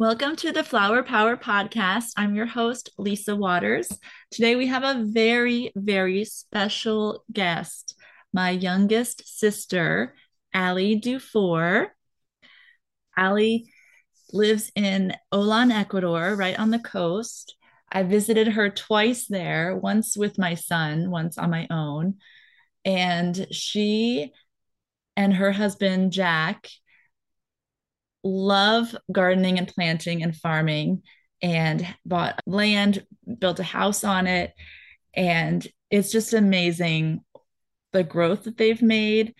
Welcome to the Flower Power Podcast. I'm your host, Lisa Waters. Today we have a very, very special guest, my youngest sister, Alley Dufour. Alley lives in Olon, Ecuador, right on the coast. I visited her twice there, once with my son, once on my own. And she and her husband, Jack, love gardening and planting and farming and bought land, built a house on it. And it's just amazing the growth that they've made,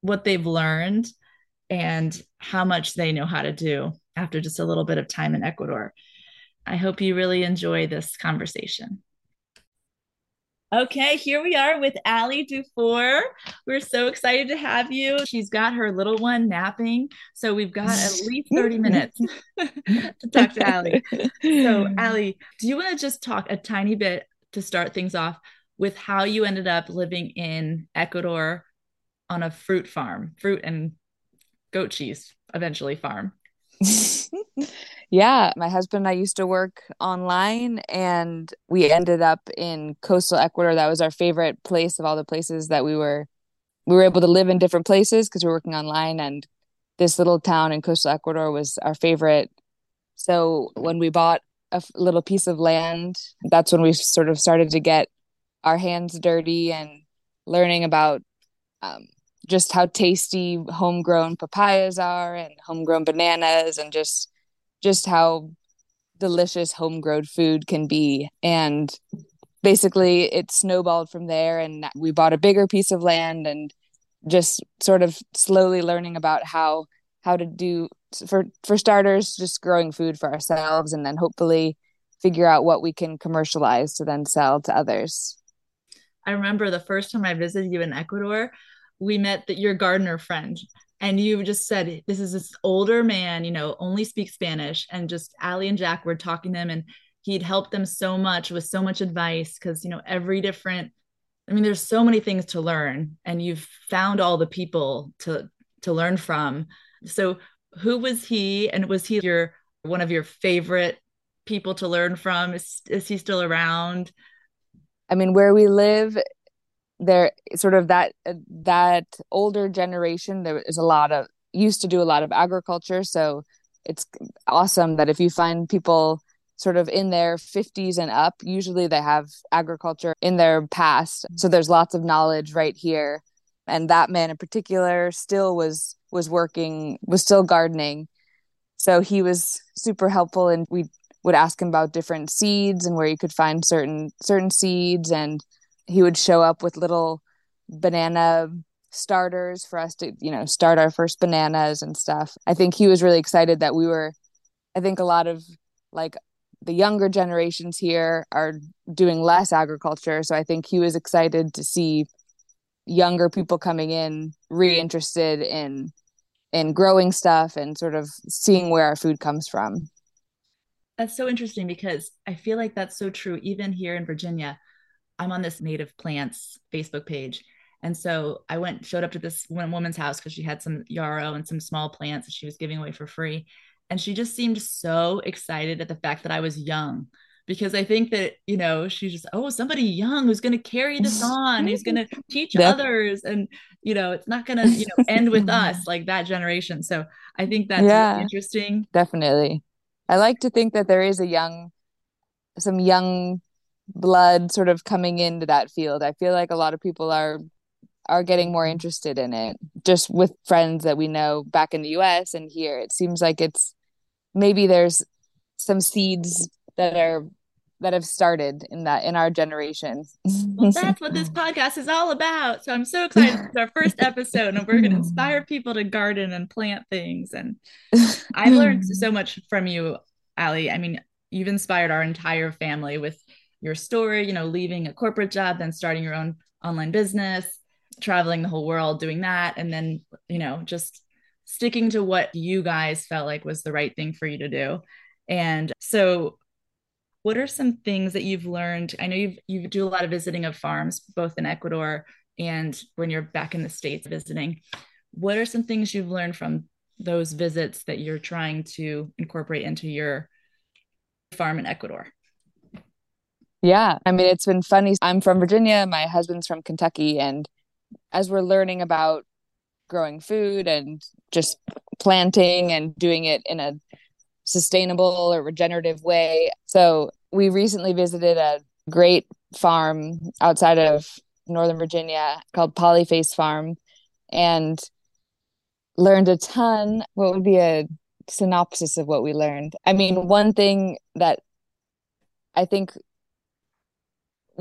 what they've learned, and how much they know how to do after just a little bit of time in Ecuador. I hope you really enjoy this conversation. Okay, here we are with Alley Dufour. We're so excited to have you. She's got her little one napping, so we've got at least 30 minutes to talk to Alley. So, Alley, do you want to just talk a tiny bit to start things off with how you ended up living in Ecuador on a fruit farm, fruit and goat cheese eventually farm? yeah, my husband and I used to work online and we ended up in coastal Ecuador. That was our favorite place of all the places that we were we were able to live in different places because we were working online and this little town in coastal Ecuador was our favorite. So when we bought a little piece of land, that's when we sort of started to get our hands dirty and learning about um, just how tasty homegrown papayas are and homegrown bananas and just just how delicious homegrown food can be. And basically it snowballed from there and we bought a bigger piece of land and just sort of slowly learning about how how to do for for starters just growing food for ourselves and then hopefully figure out what we can commercialize to then sell to others. I remember the first time i visited you in ecuador we met the, your gardener friend and you just said this is this older man you know only speaks spanish and just Alley and jack were talking to him and he'd helped them so much with so much advice because you know every different i mean there's so many things to learn and you've found all the people to to learn from. So who was he and was he your one of your favorite people to learn from? Is, is he still around? I mean where we live there sort of that that older generation there is a lot of used to do a lot of agriculture. So it's awesome that if you find people sort of in their 50s and up usually they have agriculture in their past. So there's lots of knowledge right here. And that man in particular still was was working was still gardening. So he was super helpful and we would ask him about different seeds and where you could find certain certain seeds and he would show up with little banana starters for us to you know start our first bananas and stuff. I think he was really excited that we were i think a lot of like the younger generations here are doing less agriculture. So i think he was excited to see younger people coming in really interested in in growing stuff and sort of seeing where our food comes from. That's so interesting because i feel like that's so true even here in virginia I'm on this native plants Facebook page. And so I went, showed up to this one woman's house because she had some yarrow and some small plants that she was giving away for free. And she just seemed so excited at the fact that I was young because I think that, you know, she's just, oh, somebody young who's going to carry this on, who's going to teach yep. others. And, you know, it's not going to, you know, end with us like that generation. So I think that's yeah, really interesting. Definitely. I like to think that there is a young, some young blood sort of coming into that field. I feel like a lot of people are are getting more interested in it just with friends that we know back in the US and here. It seems like it's maybe there's some seeds that are that have started in that in our generation. well, that's what this podcast is all about. So I'm so excited. It's our first episode, and we're going to inspire people to garden and plant things. And I've learned so much from you, Alley. I mean, you've inspired our entire family with your story, you know, leaving a corporate job, then starting your own online business, traveling the whole world doing that, and then, you know, just sticking to what you guys felt like was the right thing for you to do. And so what are some things that you've learned? I know you've you do a lot of visiting of farms both in Ecuador and when you're back in the states visiting. What are some things you've learned from those visits that you're trying to incorporate into your farm in Ecuador? Yeah, I mean, it's been funny. I'm from Virginia, my husband's from Kentucky, and as we're learning about growing food and just planting and doing it in a sustainable or regenerative way. So, we recently visited a great farm outside of Northern Virginia called Polyface Farm and learned a ton. What would be a synopsis of what we learned? I mean, one thing that I think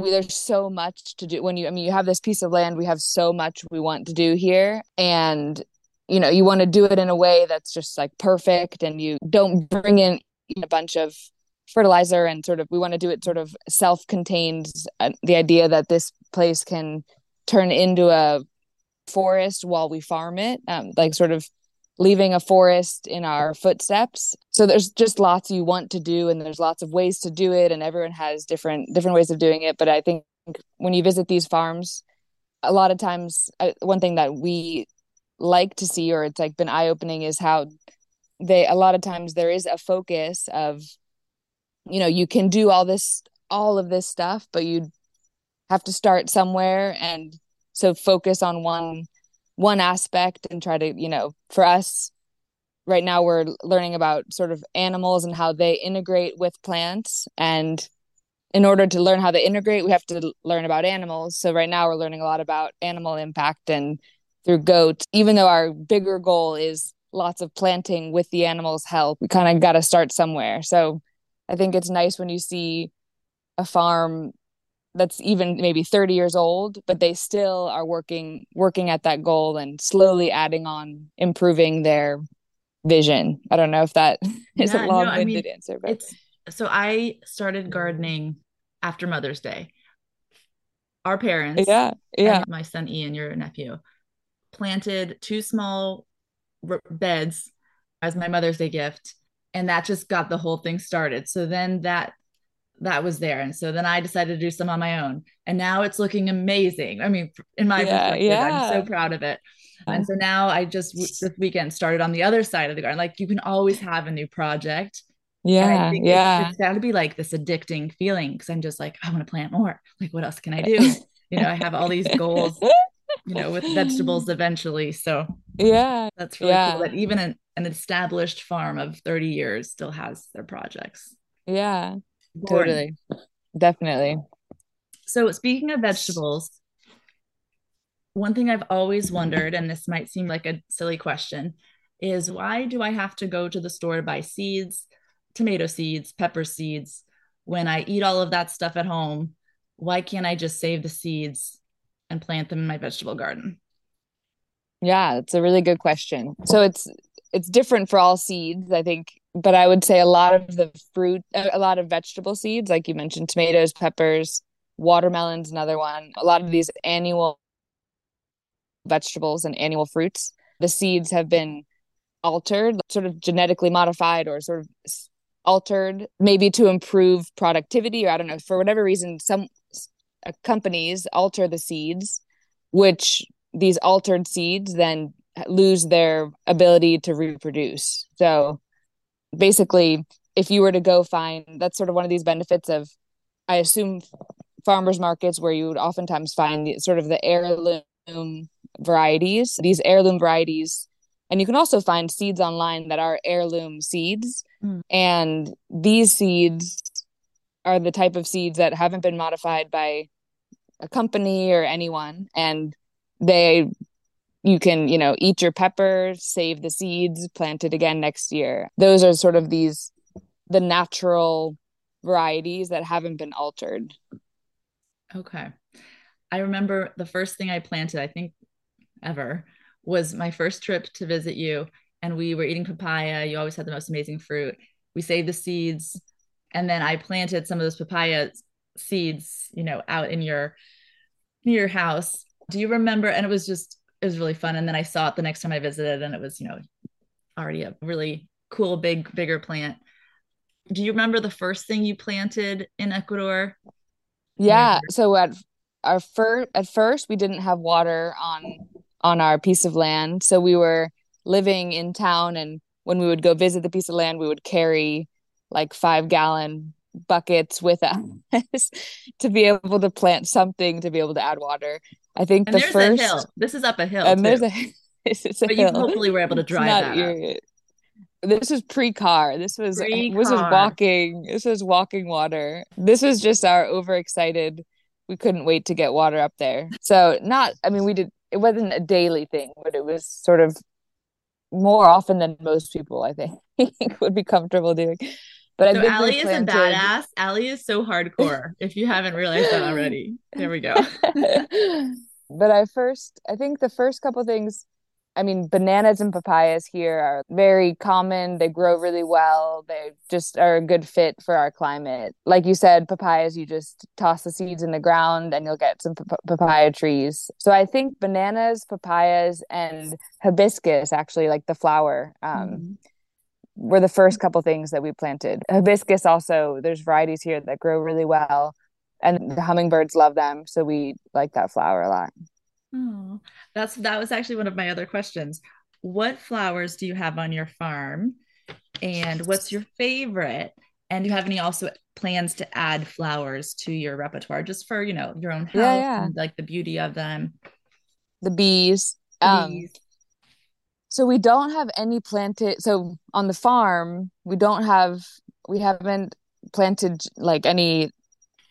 we, there's so much to do when you, I mean, you have this piece of land, we have so much we want to do here. And, you know, you want to do it in a way that's just like perfect and you don't bring in a bunch of fertilizer and sort of we want to do it sort of self-contained uh, the idea that this place can turn into a forest while we farm it um, like sort of leaving a forest in our footsteps. So there's just lots you want to do and there's lots of ways to do it and everyone has different different ways of doing it. But i think when you visit these farms a lot of times uh, one thing that we like to see or it's like been eye opening is how they a lot of times there is a focus of you know you can do all this all of this stuff but you have to start somewhere and so focus on one one aspect and try to you know for us right now we're learning about sort of animals and how they integrate with plants. And in order to learn how they integrate we have to learn about animals. So right now we're learning a lot about animal impact and through goats. Even though our bigger goal is lots of planting with the animals help we kind of got to start somewhere. So I think it's nice when you see a farm that's even maybe 30 years old but they still are working working at that goal and slowly adding on improving their vision. I don't know if that is yeah, a long-winded no, I mean, answer but it's so i started gardening after mother's day. Our parents yeah yeah. my son ian your nephew planted two small beds as my mother's day gift and that just got the whole thing started. So then that that was there. And so then i decided to do some on my own. And now it's looking amazing. I mean in my yeah, perspective yeah. i'm so proud of it. And so now i just this weekend started on the other side of the garden. Like you can always have a new project. Yeah yeah it's, it's got to be like this addicting feeling because i'm just like i want to plant more. Like what else can i do? You know i have all these goals you know with vegetables eventually. So yeah that's really yeah. cool that even an, an established farm of 30 years still has their projects. Yeah totally. Definitely. So speaking of vegetables one thing i've always wondered and this might seem like a silly question is why do i have to go to the store to buy seeds tomato seeds pepper seeds? When i eat all of that stuff at home why can't i just save the seeds and plant them in my vegetable garden? Yeah it's a really good question. So it's it's different for all seeds i think but i would say a lot of the fruit a lot of vegetable seeds like you mentioned tomatoes peppers watermelons another one a lot of these annual vegetables and annual fruits the seeds have been altered sort of genetically modified or sort of altered maybe to improve productivity or i don't know for whatever reason some uh, companies alter the seeds which these altered seeds then lose their ability to reproduce. So basically, if you were to go find that's sort of one of these benefits of, I assume, farmers markets where you would oftentimes find the, sort of the heirloom varieties, these heirloom varieties. And you can also find seeds online that are heirloom seeds. Mm. And these seeds are the type of seeds that haven't been modified by a company or anyone. And they you can you know eat your pepper save the seeds plant it again next year. Those are sort of these the natural varieties that haven't been altered. Okay. I remember the first thing i planted i think ever was my first trip to visit you and we were eating papaya. You always had the most amazing fruit. We saved the seeds and then i planted some of those papaya seeds you know out in your near your house. Do you remember? And it was just it was really fun. And then I saw it the next time I visited, and it was, you know, already a really cool, big, bigger plant. Do you remember the first thing you planted in Ecuador? Yeah. So at our first, at first, we didn't have water on on our piece of land, so we were living in town and when we would go visit the piece of land, we would carry like five gallon buckets with us to be able to plant something to be able to add water. I think and the there's first a hill. This is up a hill. and too. there's a, this is a but you hopefully were able to It's drive not that. up. this was pre-car. This was uh, this was walking. This was walking water. This was just our overexcited. We couldn't wait to get water up there. So not. I mean, we did. It wasn't a daily thing, but it was sort of more often than most people. I think would be comfortable doing. But So we Alley is a badass. Alley is so hardcore. if you haven't realized that already, there we go. but I first, I think the first couple things, I mean, bananas and papayas here are very common. They grow really well. They just are a good fit for our climate. Like you said, papayas, you just toss the seeds in the ground and you'll get some pa- papaya trees. So I think bananas, papayas, and hibiscus, actually, like the flower, um, Mhm. Were the first couple things that we planted. Hibiscus also, there's varieties here that grow really well, and the hummingbirds love them, so we like that flower a lot. Oh, that's that was actually one of my other questions. What flowers do you have on your farm? And what's your favorite? And do you have any also plans to add flowers to your repertoire just for, you know, your own health Yeah, yeah. and like the beauty of them? The bees. The Um, bees. So we don't have any planted. So on the farm, we don't have. We haven't planted like any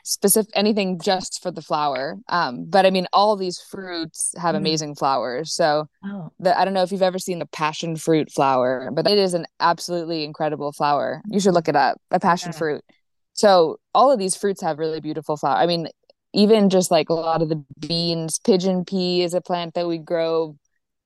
specific anything just for the flower. Um, but I mean, all these fruits have Mhm. amazing flowers. So Oh, the I don't know if you've ever seen the passion fruit flower, but it is an absolutely incredible flower. You should look it up, a passion Yeah. fruit. So all of these fruits have really beautiful flower. I mean, even just like a lot of the beans, pigeon pea is a plant that we grow.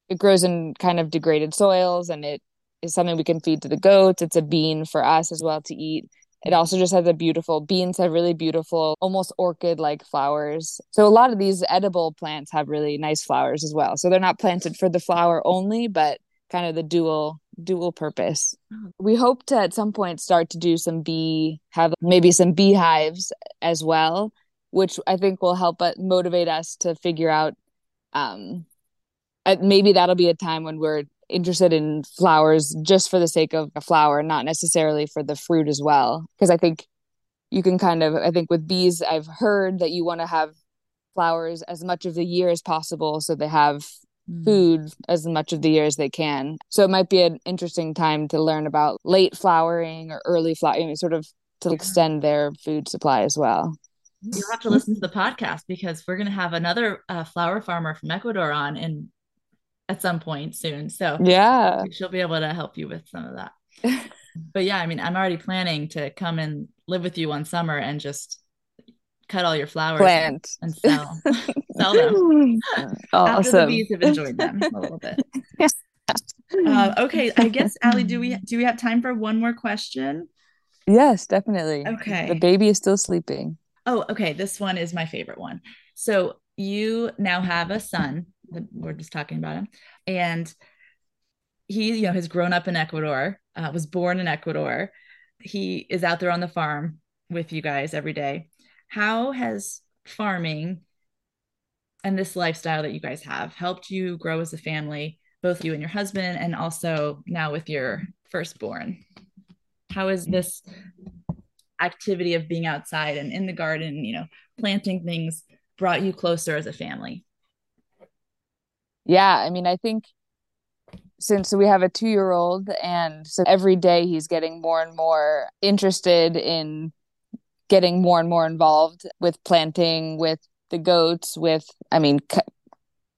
It grows in kind of degraded soils and it is something we can feed to the goats. It's a bean for us as well to eat. It also just has a beautiful beans have really beautiful, almost orchid like flowers. So a lot of these edible plants have really nice flowers as well. So they're not planted for the flower only, but kind of the dual dual purpose. Oh. We hope to at some point start to do some bee have maybe some beehives as well, which I think will help us motivate us to figure out um uh, maybe that'll be a time when we're interested in flowers just for the sake of a flower, not necessarily for the fruit as well. Because I think you can kind of, I think with bees, I've heard that you want to have flowers as much of the year as possible so they have Mm. food as much of the year as they can. So it might be an interesting time to learn about late flowering or early flowering, sort of to extend their food supply as well. You'll have to listen to the podcast because we're going to have another uh, flower farmer from Ecuador on in at some point soon. So Yeah. she'll be able to help you with some of that. But yeah, I mean, I'm already planning to come and live with you one summer and just cut all your flowers Plant. and sell sell them after the bees have enjoyed them a little bit. Uh, okay, I guess Alley, do we do we have time for one more question? Yes, definitely. Okay. The baby is still sleeping. Oh, okay. This one is my favorite one. So you now have a son. We're just talking about him, and he, you know, has grown up in Ecuador. Uh, was born in Ecuador. He is out there on the farm with you guys every day. How has farming and this lifestyle that you guys have helped you grow as a family, both you and your husband, and also now with your firstborn? How is this activity of being outside and in the garden, you know, planting things brought you closer as a family? Yeah, I mean, I think since we have a two year old, and so every day he's getting more and more interested in getting more and more involved with planting, with the goats, with, I mean, c-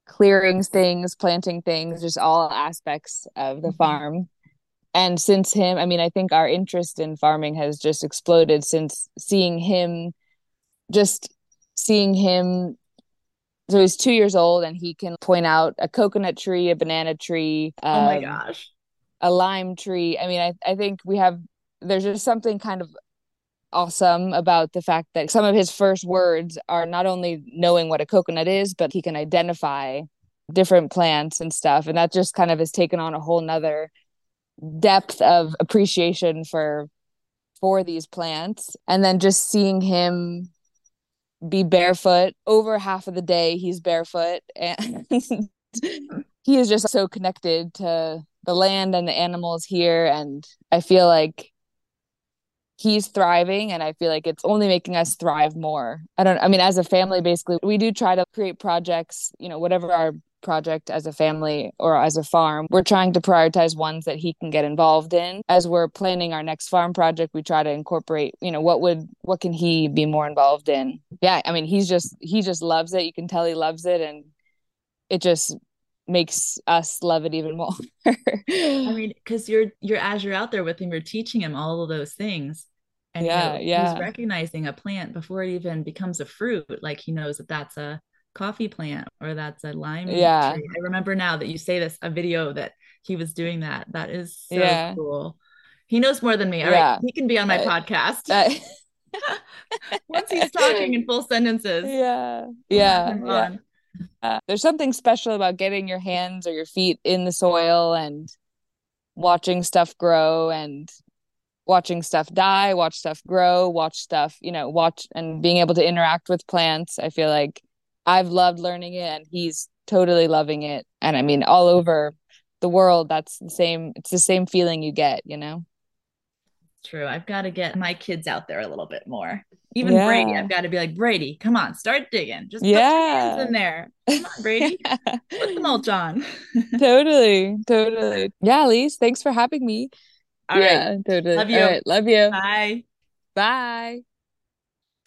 clearing things, planting things, just all aspects of the Mhm. farm. And since him, I mean, I think our interest in farming has just exploded since seeing him, just seeing him so he's two years old and he can point out a coconut tree, a banana tree, oh my um, gosh. a lime tree. I mean, I, I think we have, there's just something kind of awesome about the fact that some of his first words are not only knowing what a coconut is, but he can identify different plants and stuff. And that just kind of has taken on a whole nother depth of appreciation for for these plants and then just seeing him be barefoot over half of the day he's barefoot and he is just so connected to the land and the animals here and I feel like he's thriving and I feel like it's only making us thrive more. I don't I mean as a family basically we do try to create projects, you know, whatever our project as a family or as a farm. We're trying to prioritize ones that he can get involved in. As we're planning our next farm project, we try to incorporate, you know, what would what can he be more involved in? Yeah, I mean, he's just he just loves it. You can tell he loves it and it just makes us love it even more. I mean, because you're you're as you're out there with him, you're teaching him all of those things. And yeah, you know, yeah. he's recognizing a plant before it even becomes a fruit. Like he knows that that's a coffee plant or that's a lime yeah. tree. I remember now that you say this, a video that he was doing that. That is so yeah. cool. He knows more than me. All yeah. right, he can be on my uh, podcast. Uh, Once he's talking in full sentences. Yeah. Yeah. yeah. Uh, there's something special about getting your hands or your feet in the soil and watching stuff grow and watching stuff die, watch stuff grow, watch stuff, you know, watch and being able to interact with plants. I feel like I've loved learning it and he's totally loving it. And I mean, all over the world, that's the same, it's the same feeling you get, you know? True. I've got to get my kids out there a little bit more. Even yeah. Brady, I've got to be like, Brady, come on, start digging. Just yeah. put your hands in there. Come on, Brady. put the mulch on. totally. Totally. Yeah, Lise, thanks for having me. All yeah, right. totally. Love you. Love you. Bye. Bye.